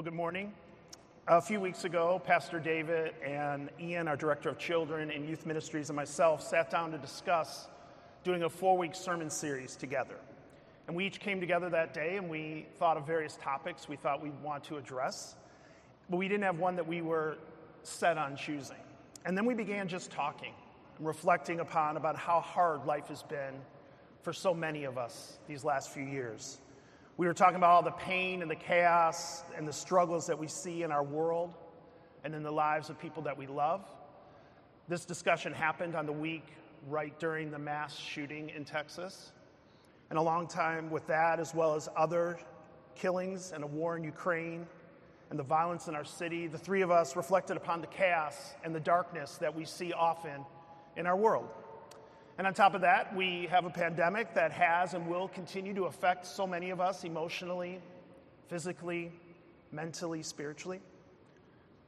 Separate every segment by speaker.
Speaker 1: Well, good morning. A few weeks ago, Pastor David and Ian, our director of children and youth ministries, and myself sat down to discuss doing a four week sermon series together. And we each came together that day and we thought of various topics we thought we'd want to address, but we didn't have one that we were set on choosing. And then we began just talking and reflecting upon about how hard life has been for so many of us these last few years. We were talking about all the pain and the chaos and the struggles that we see in our world and in the lives of people that we love. This discussion happened on the week right during the mass shooting in Texas. And a long time with that, as well as other killings and a war in Ukraine and the violence in our city, the three of us reflected upon the chaos and the darkness that we see often in our world. And on top of that, we have a pandemic that has and will continue to affect so many of us emotionally, physically, mentally, spiritually.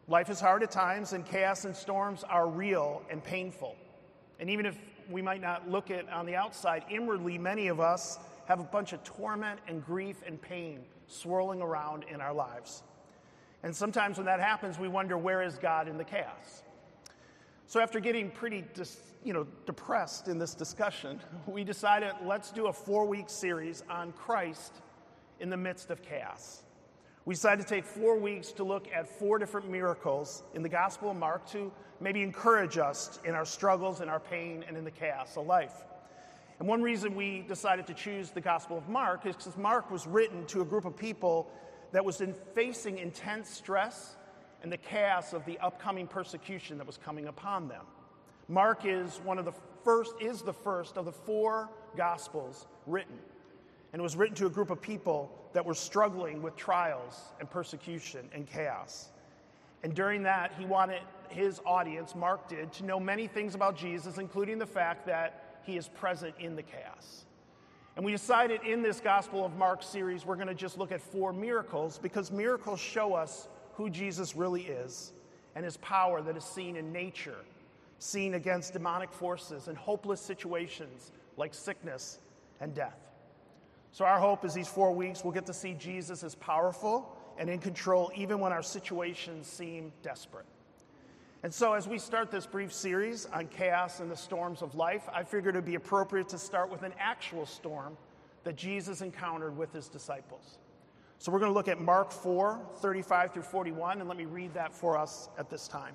Speaker 1: Life is hard at times, and chaos and storms are real and painful. And even if we might not look at on the outside, inwardly, many of us have a bunch of torment and grief and pain swirling around in our lives. And sometimes when that happens, we wonder where is God in the chaos? So after getting pretty dis, you know, depressed in this discussion, we decided let's do a four week series on Christ in the midst of chaos. We decided to take four weeks to look at four different miracles in the Gospel of Mark to maybe encourage us in our struggles, in our pain, and in the chaos of life. And one reason we decided to choose the Gospel of Mark is because Mark was written to a group of people that was in facing intense stress and the chaos of the upcoming persecution that was coming upon them. Mark is one of the first, is the first of the four gospels written. And it was written to a group of people that were struggling with trials and persecution and chaos. And during that, he wanted his audience, Mark did, to know many things about Jesus, including the fact that he is present in the chaos. And we decided in this Gospel of Mark series, we're going to just look at four miracles because miracles show us who Jesus really is and his power that is seen in nature, seen against demonic forces and hopeless situations like sickness and death. So, our hope is these four weeks we'll get to see Jesus as powerful and in control even when our situations seem desperate. And so, as we start this brief series on chaos and the storms of life, I figured it would be appropriate to start with an actual storm that Jesus encountered with his disciples. So we're going to look at Mark 4, 35 through 41, and let me read that for us at this time.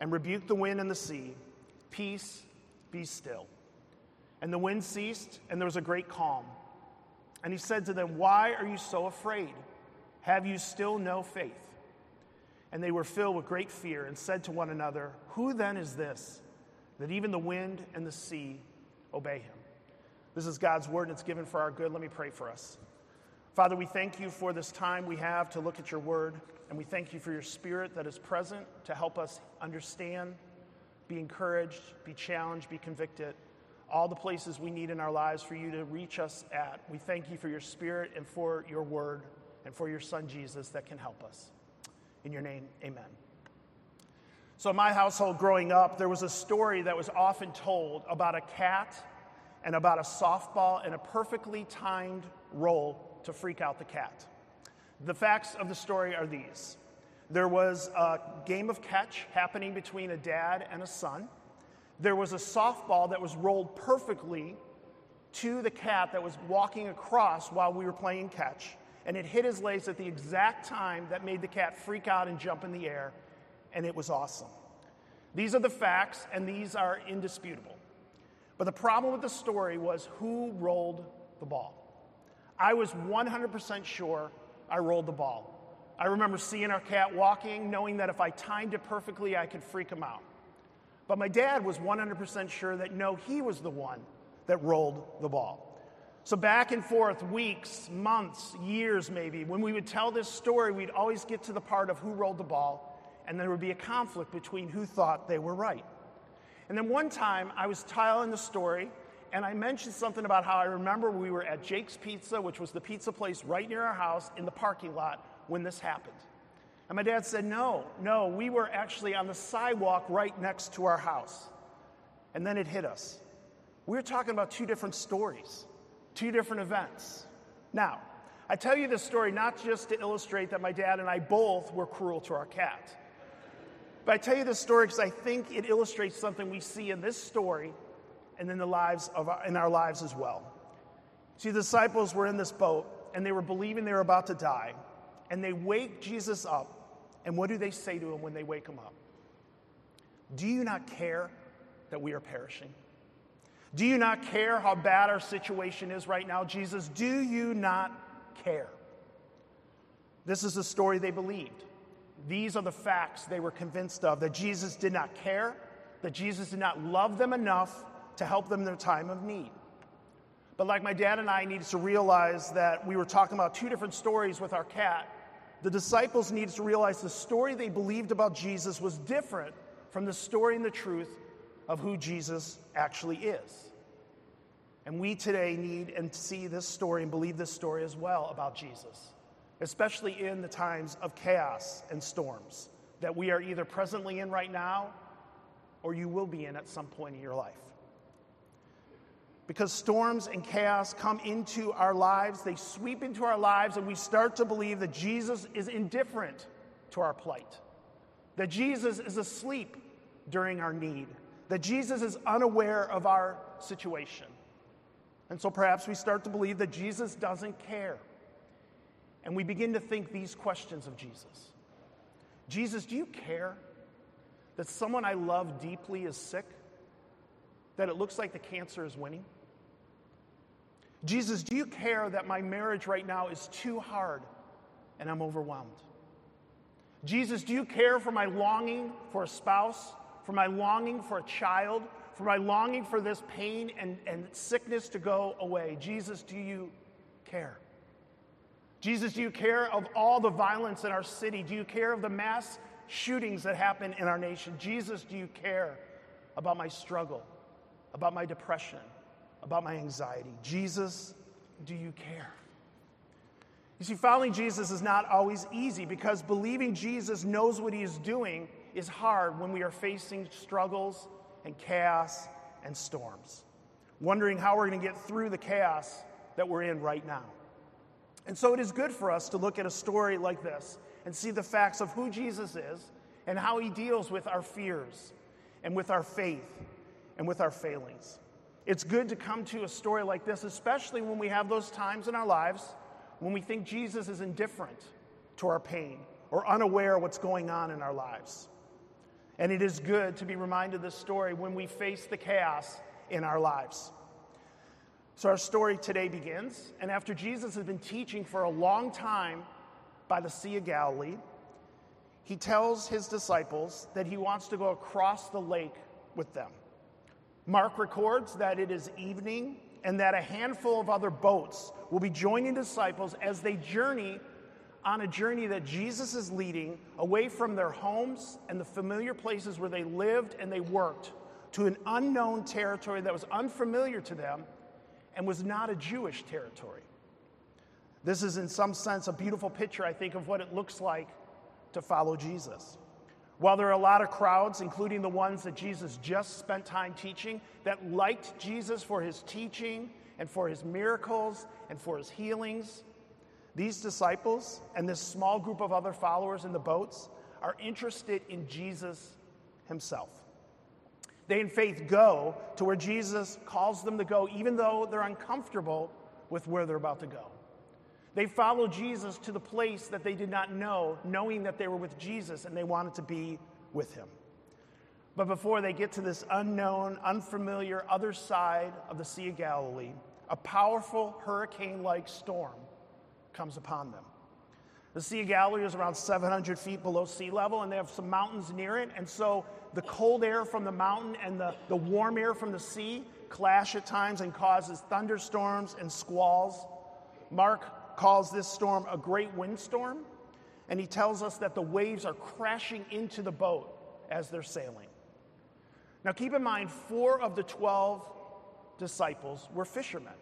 Speaker 1: and rebuked the wind and the sea. Peace, be still. And the wind ceased, and there was a great calm. And he said to them, Why are you so afraid? Have you still no faith? And they were filled with great fear and said to one another, Who then is this, that even the wind and the sea obey him? This is God's word and it's given for our good. Let me pray for us. Father, we thank you for this time we have to look at your word, and we thank you for your spirit that is present to help us understand, be encouraged, be challenged, be convicted, all the places we need in our lives for you to reach us at. We thank you for your spirit and for your word and for your son Jesus that can help us. In your name, amen. So, in my household growing up, there was a story that was often told about a cat and about a softball and a perfectly timed roll to freak out the cat. The facts of the story are these there was a game of catch happening between a dad and a son. There was a softball that was rolled perfectly to the cat that was walking across while we were playing catch, and it hit his legs at the exact time that made the cat freak out and jump in the air, and it was awesome. These are the facts, and these are indisputable. But the problem with the story was who rolled the ball. I was 100% sure I rolled the ball. I remember seeing our cat walking, knowing that if I timed it perfectly, I could freak him out. But my dad was 100% sure that no, he was the one that rolled the ball. So, back and forth, weeks, months, years maybe, when we would tell this story, we'd always get to the part of who rolled the ball, and there would be a conflict between who thought they were right. And then one time, I was telling the story, and I mentioned something about how I remember we were at Jake's Pizza, which was the pizza place right near our house, in the parking lot when this happened. And my dad said, No, no, we were actually on the sidewalk right next to our house. And then it hit us. We were talking about two different stories two different events. Now, I tell you this story not just to illustrate that my dad and I both were cruel to our cat, but I tell you this story because I think it illustrates something we see in this story and in the lives of our, in our lives as well. See, the disciples were in this boat and they were believing they were about to die, and they wake Jesus up. And what do they say to him when they wake him up? Do you not care that we are perishing? Do you not care how bad our situation is right now, Jesus? Do you not care? This is the story they believed. These are the facts they were convinced of that Jesus did not care, that Jesus did not love them enough to help them in their time of need. But like my dad and I needed to realize that we were talking about two different stories with our cat, the disciples needed to realize the story they believed about Jesus was different from the story and the truth of who Jesus actually is. And we today need and see this story and believe this story as well about Jesus, especially in the times of chaos and storms that we are either presently in right now or you will be in at some point in your life. Because storms and chaos come into our lives, they sweep into our lives, and we start to believe that Jesus is indifferent to our plight, that Jesus is asleep during our need that Jesus is unaware of our situation. And so perhaps we start to believe that Jesus doesn't care. And we begin to think these questions of Jesus Jesus, do you care that someone I love deeply is sick? That it looks like the cancer is winning? Jesus, do you care that my marriage right now is too hard and I'm overwhelmed? Jesus, do you care for my longing for a spouse for my longing for a child, for my longing for this pain and, and sickness to go away. Jesus, do you care? Jesus, do you care of all the violence in our city? Do you care of the mass shootings that happen in our nation? Jesus, do you care about my struggle, about my depression, about my anxiety? Jesus, do you care? You see, following Jesus is not always easy because believing Jesus knows what he is doing is hard when we are facing struggles and chaos and storms, wondering how we're going to get through the chaos that we're in right now. And so it is good for us to look at a story like this and see the facts of who Jesus is and how he deals with our fears and with our faith and with our failings. It's good to come to a story like this, especially when we have those times in our lives when we think Jesus is indifferent to our pain or unaware of what's going on in our lives. And it is good to be reminded of this story when we face the chaos in our lives. So, our story today begins, and after Jesus has been teaching for a long time by the Sea of Galilee, he tells his disciples that he wants to go across the lake with them. Mark records that it is evening and that a handful of other boats will be joining disciples as they journey on a journey that Jesus is leading away from their homes and the familiar places where they lived and they worked to an unknown territory that was unfamiliar to them and was not a Jewish territory. This is, in some sense, a beautiful picture, I think, of what it looks like to follow Jesus. While there are a lot of crowds, including the ones that Jesus just spent time teaching, that liked Jesus for his teaching and for his miracles and for his healings, these disciples and this small group of other followers in the boats are interested in Jesus himself. They, in faith, go to where Jesus calls them to go, even though they're uncomfortable with where they're about to go. They follow Jesus to the place that they did not know, knowing that they were with Jesus and they wanted to be with him. But before they get to this unknown, unfamiliar other side of the Sea of Galilee, a powerful hurricane like storm comes upon them. The Sea of Galilee is around 700 feet below sea level, and they have some mountains near it. And so the cold air from the mountain and the, the warm air from the sea clash at times and causes thunderstorms and squalls. Mark calls this storm a great windstorm, and he tells us that the waves are crashing into the boat as they're sailing. Now, keep in mind, four of the 12 disciples were fishermen,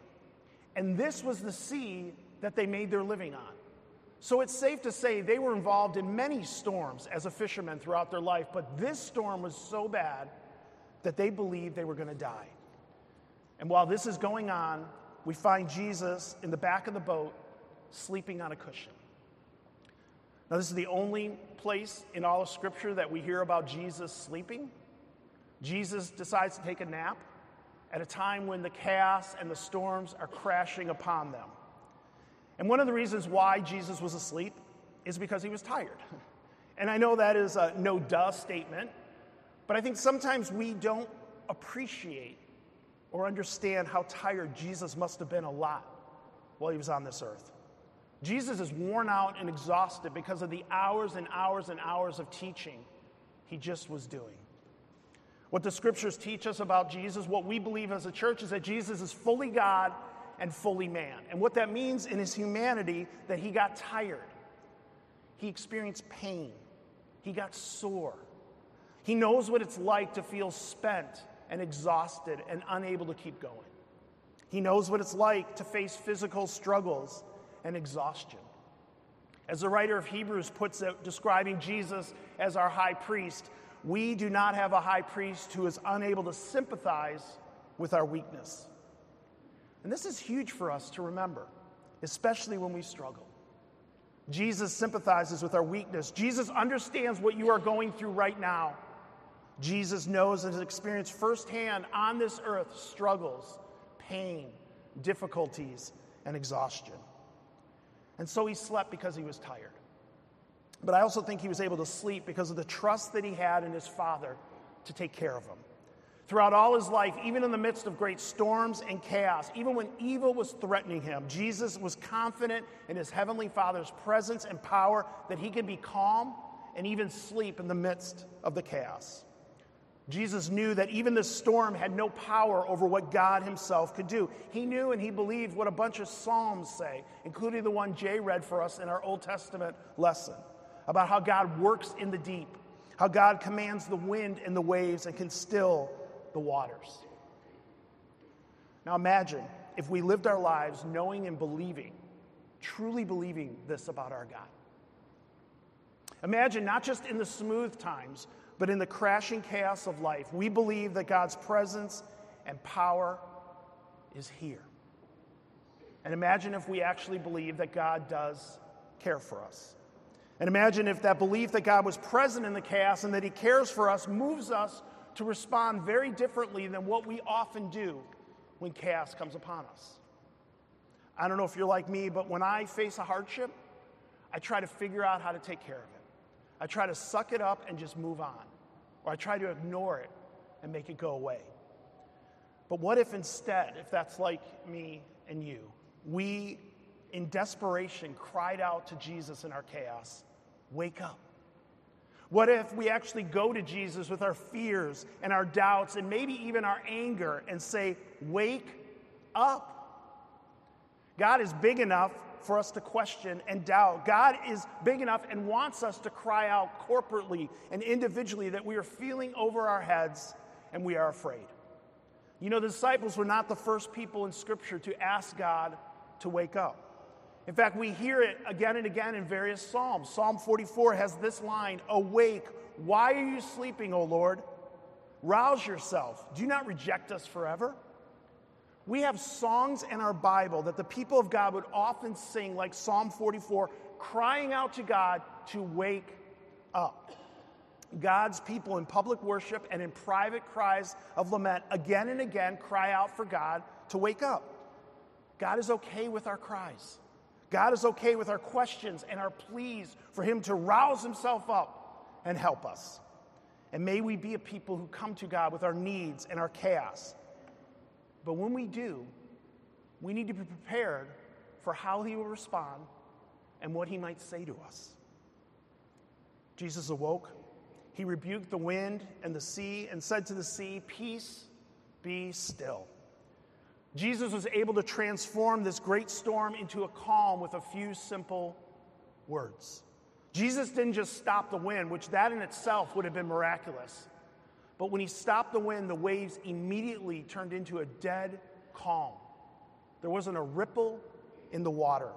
Speaker 1: and this was the sea that they made their living on. So it's safe to say they were involved in many storms as a fisherman throughout their life, but this storm was so bad that they believed they were going to die. And while this is going on, we find Jesus in the back of the boat sleeping on a cushion. Now, this is the only place in all of Scripture that we hear about Jesus sleeping. Jesus decides to take a nap at a time when the chaos and the storms are crashing upon them. And one of the reasons why Jesus was asleep is because he was tired. And I know that is a no duh statement, but I think sometimes we don't appreciate or understand how tired Jesus must have been a lot while he was on this earth. Jesus is worn out and exhausted because of the hours and hours and hours of teaching he just was doing. What the scriptures teach us about Jesus, what we believe as a church, is that Jesus is fully God and fully man. And what that means in his humanity, that he got tired, he experienced pain, he got sore. He knows what it's like to feel spent and exhausted and unable to keep going. He knows what it's like to face physical struggles and exhaustion. As the writer of Hebrews puts it, describing Jesus as our high priest, we do not have a high priest who is unable to sympathize with our weakness. And this is huge for us to remember, especially when we struggle. Jesus sympathizes with our weakness. Jesus understands what you are going through right now. Jesus knows and has experienced firsthand on this earth struggles, pain, difficulties, and exhaustion. And so he slept because he was tired. But I also think he was able to sleep because of the trust that he had in his Father to take care of him. Throughout all his life, even in the midst of great storms and chaos, even when evil was threatening him, Jesus was confident in his heavenly Father's presence and power that he could be calm and even sleep in the midst of the chaos. Jesus knew that even the storm had no power over what God Himself could do. He knew and he believed what a bunch of Psalms say, including the one Jay read for us in our Old Testament lesson about how God works in the deep, how God commands the wind and the waves and can still the waters. Now imagine if we lived our lives knowing and believing, truly believing this about our God. Imagine not just in the smooth times, but in the crashing chaos of life, we believe that God's presence and power is here. And imagine if we actually believe that God does care for us. And imagine if that belief that God was present in the chaos and that He cares for us moves us to respond very differently than what we often do when chaos comes upon us. I don't know if you're like me, but when I face a hardship, I try to figure out how to take care of it. I try to suck it up and just move on, or I try to ignore it and make it go away. But what if instead, if that's like me and you, we in desperation cried out to Jesus in our chaos, Wake up. What if we actually go to Jesus with our fears and our doubts and maybe even our anger and say, Wake up? God is big enough for us to question and doubt. God is big enough and wants us to cry out corporately and individually that we are feeling over our heads and we are afraid. You know, the disciples were not the first people in Scripture to ask God to wake up. In fact, we hear it again and again in various Psalms. Psalm 44 has this line Awake, why are you sleeping, O Lord? Rouse yourself. Do not reject us forever? We have songs in our Bible that the people of God would often sing, like Psalm 44, crying out to God to wake up. God's people in public worship and in private cries of lament again and again cry out for God to wake up. God is okay with our cries. God is okay with our questions and our pleas for Him to rouse Himself up and help us. And may we be a people who come to God with our needs and our chaos. But when we do, we need to be prepared for how He will respond and what He might say to us. Jesus awoke. He rebuked the wind and the sea and said to the sea, Peace, be still. Jesus was able to transform this great storm into a calm with a few simple words. Jesus didn't just stop the wind, which that in itself would have been miraculous. But when he stopped the wind, the waves immediately turned into a dead calm. There wasn't a ripple in the water.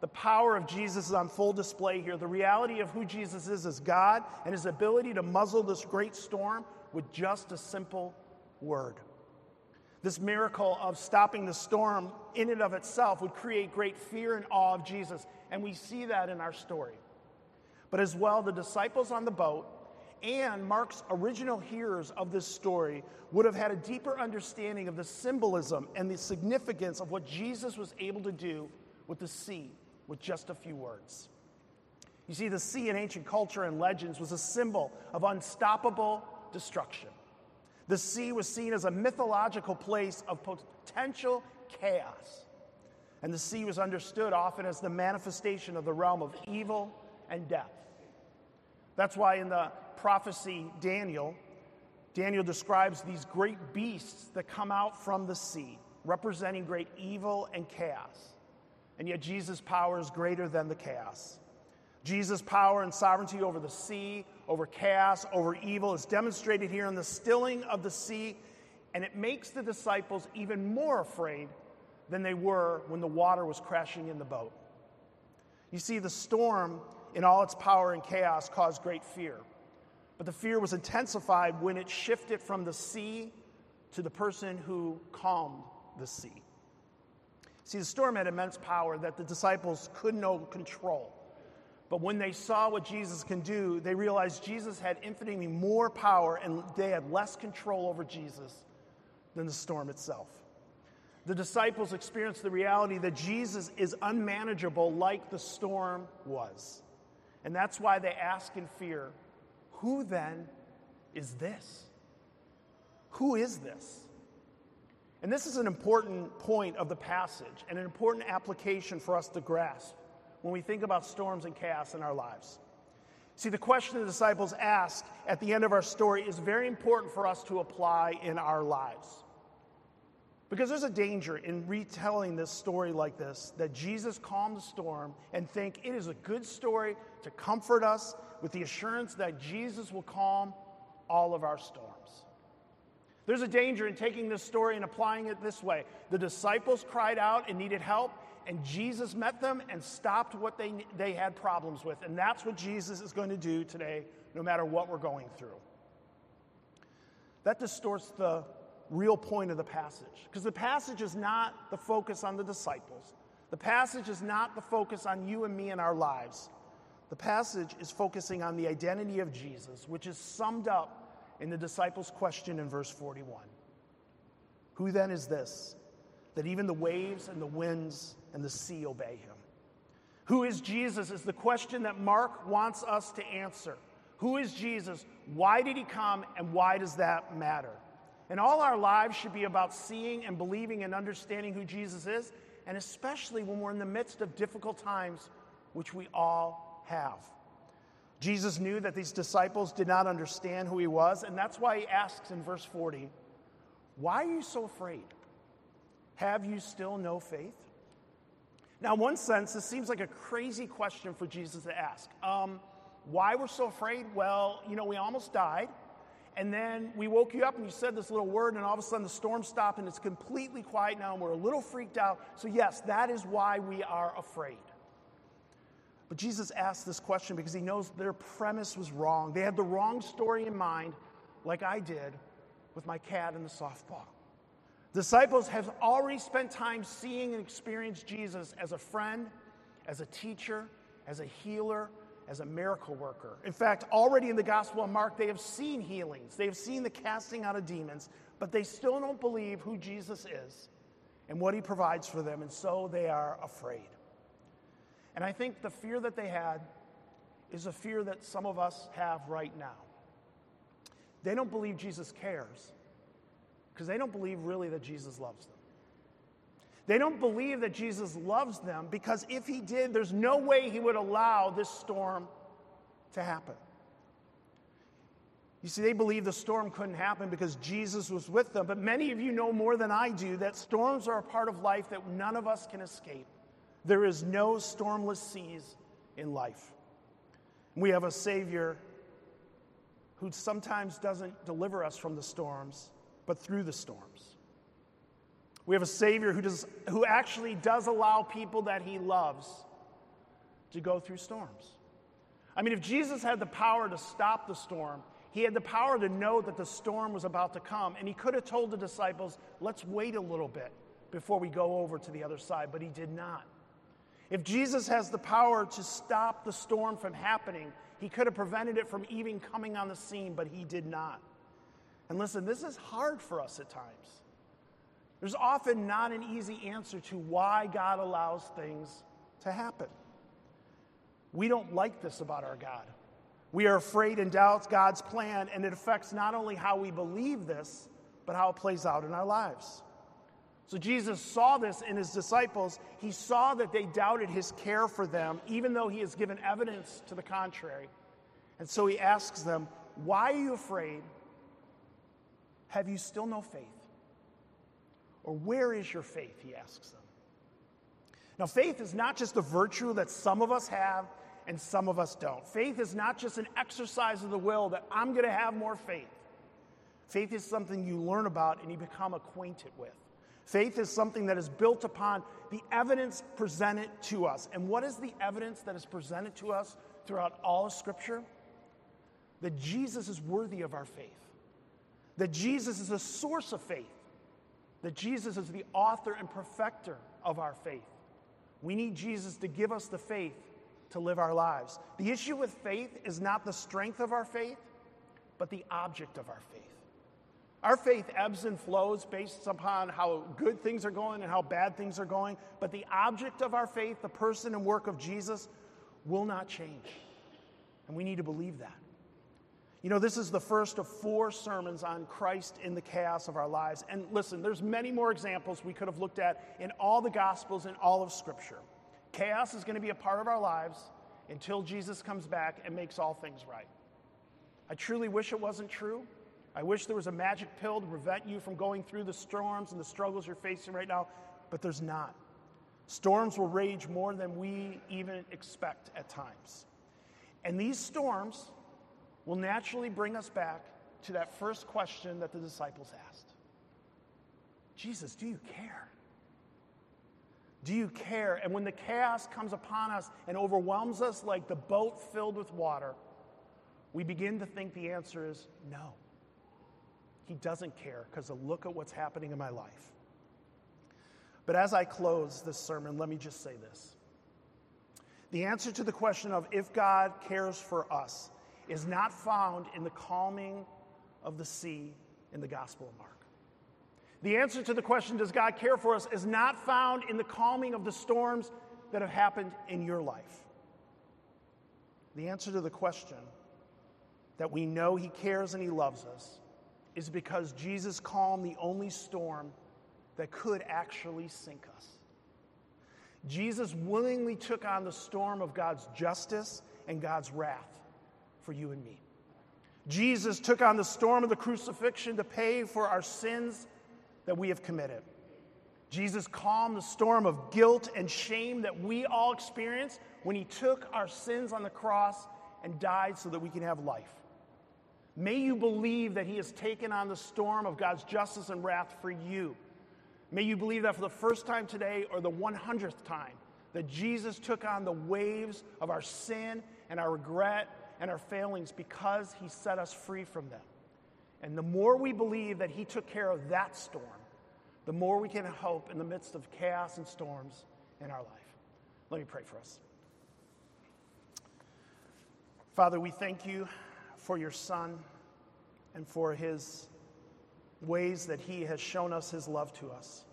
Speaker 1: The power of Jesus is on full display here. The reality of who Jesus is as God and his ability to muzzle this great storm with just a simple word. This miracle of stopping the storm in and of itself would create great fear and awe of Jesus, and we see that in our story. But as well, the disciples on the boat and Mark's original hearers of this story would have had a deeper understanding of the symbolism and the significance of what Jesus was able to do with the sea with just a few words. You see, the sea in ancient culture and legends was a symbol of unstoppable destruction. The sea was seen as a mythological place of potential chaos. And the sea was understood often as the manifestation of the realm of evil and death. That's why in the prophecy Daniel, Daniel describes these great beasts that come out from the sea, representing great evil and chaos. And yet Jesus' power is greater than the chaos. Jesus' power and sovereignty over the sea, over chaos, over evil is demonstrated here in the stilling of the sea, and it makes the disciples even more afraid than they were when the water was crashing in the boat. You see, the storm, in all its power and chaos, caused great fear. But the fear was intensified when it shifted from the sea to the person who calmed the sea. See, the storm had immense power that the disciples could not control. But when they saw what Jesus can do, they realized Jesus had infinitely more power and they had less control over Jesus than the storm itself. The disciples experienced the reality that Jesus is unmanageable like the storm was. And that's why they ask in fear, who then is this? Who is this? And this is an important point of the passage and an important application for us to grasp when we think about storms and chaos in our lives. See, the question the disciples ask at the end of our story is very important for us to apply in our lives. Because there's a danger in retelling this story like this that Jesus calmed the storm and think it is a good story to comfort us with the assurance that Jesus will calm all of our storms. There's a danger in taking this story and applying it this way. The disciples cried out and needed help, and Jesus met them and stopped what they, they had problems with. And that's what Jesus is going to do today, no matter what we're going through. That distorts the real point of the passage, because the passage is not the focus on the disciples. The passage is not the focus on you and me and our lives. The passage is focusing on the identity of Jesus, which is summed up in the disciples' question in verse 41. Who then is this, that even the waves and the winds and the sea obey him? Who is Jesus is the question that Mark wants us to answer. Who is Jesus? Why did he come? And why does that matter? And all our lives should be about seeing and believing and understanding who Jesus is, and especially when we're in the midst of difficult times, which we all have. Jesus knew that these disciples did not understand who he was, and that's why he asks in verse 40, Why are you so afraid? Have you still no faith? Now, in one sense, this seems like a crazy question for Jesus to ask. Um, why we're so afraid? Well, you know, we almost died, and then we woke you up and you said this little word, and all of a sudden the storm stopped and it's completely quiet now, and we're a little freaked out. So, yes, that is why we are afraid. But Jesus asked this question because he knows their premise was wrong. They had the wrong story in mind, like I did with my cat and the softball. Disciples have already spent time seeing and experiencing Jesus as a friend, as a teacher, as a healer, as a miracle worker. In fact, already in the Gospel of Mark, they have seen healings, they have seen the casting out of demons, but they still don't believe who Jesus is and what he provides for them, and so they are afraid. And I think the fear that they had is a fear that some of us have right now. They don't believe Jesus cares because they don't believe really that Jesus loves them. They don't believe that Jesus loves them because if he did, there's no way he would allow this storm to happen. You see, they believe the storm couldn't happen because Jesus was with them. But many of you know more than I do that storms are a part of life that none of us can escape. There is no stormless seas in life. We have a Savior who sometimes doesn't deliver us from the storms, but through the storms. We have a Savior who, does, who actually does allow people that He loves to go through storms. I mean, if Jesus had the power to stop the storm, he had the power to know that the storm was about to come, and he could have told the disciples, let's wait a little bit before we go over to the other side, but he did not. If Jesus has the power to stop the storm from happening, he could have prevented it from even coming on the scene, but he did not. And listen, this is hard for us at times. There's often not an easy answer to why God allows things to happen. We don't like this about our God. We are afraid and doubt God's plan, and it affects not only how we believe this, but how it plays out in our lives. So Jesus saw this in his disciples. He saw that they doubted his care for them, even though he has given evidence to the contrary. And so he asks them, Why are you afraid? Have you still no faith? Or where is your faith? He asks them. Now, faith is not just a virtue that some of us have and some of us don't. Faith is not just an exercise of the will that I'm going to have more faith. Faith is something you learn about and you become acquainted with. Faith is something that is built upon the evidence presented to us. And what is the evidence that is presented to us throughout all of Scripture? That Jesus is worthy of our faith, that Jesus is the source of faith, that Jesus is the author and perfecter of our faith. We need Jesus to give us the faith to live our lives. The issue with faith is not the strength of our faith, but the object of our faith. Our faith ebbs and flows based upon how good things are going and how bad things are going, but the object of our faith, the person and work of Jesus, will not change. And we need to believe that. You know, this is the first of four sermons on Christ in the chaos of our lives. And listen, there's many more examples we could have looked at in all the Gospels and all of Scripture. Chaos is going to be a part of our lives until Jesus comes back and makes all things right. I truly wish it wasn't true. I wish there was a magic pill to prevent you from going through the storms and the struggles you're facing right now, but there's not. Storms will rage more than we even expect at times. And these storms will naturally bring us back to that first question that the disciples asked Jesus, do you care? Do you care? And when the chaos comes upon us and overwhelms us like the boat filled with water, we begin to think the answer is no. He doesn't care because look at what's happening in my life. But as I close this sermon, let me just say this. The answer to the question of if God cares for us is not found in the calming of the sea in the Gospel of Mark. The answer to the question, does God care for us, is not found in the calming of the storms that have happened in your life. The answer to the question that we know He cares and He loves us is because Jesus calmed the only storm that could actually sink us. Jesus willingly took on the storm of God's justice and God's wrath for you and me. Jesus took on the storm of the crucifixion to pay for our sins that we have committed. Jesus calmed the storm of guilt and shame that we all experience when he took our sins on the cross and died so that we can have life. May you believe that he has taken on the storm of God's justice and wrath for you. May you believe that for the first time today or the 100th time, that Jesus took on the waves of our sin and our regret and our failings because he set us free from them. And the more we believe that he took care of that storm, the more we can hope in the midst of chaos and storms in our life. Let me pray for us. Father, we thank you for your Son and for his ways that he has shown us his love to us.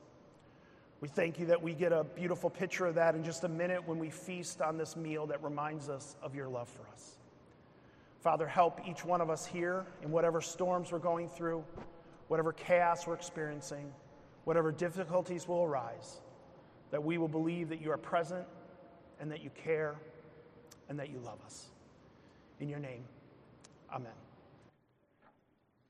Speaker 1: We thank you that we get a beautiful picture of that in just a minute when we feast on this meal that reminds us of your love for us. Father, help each one of us here in whatever storms we're going through, whatever chaos we're experiencing whatever difficulties will arise, that we will believe that you are present and that you care and that you love us. In your name, amen.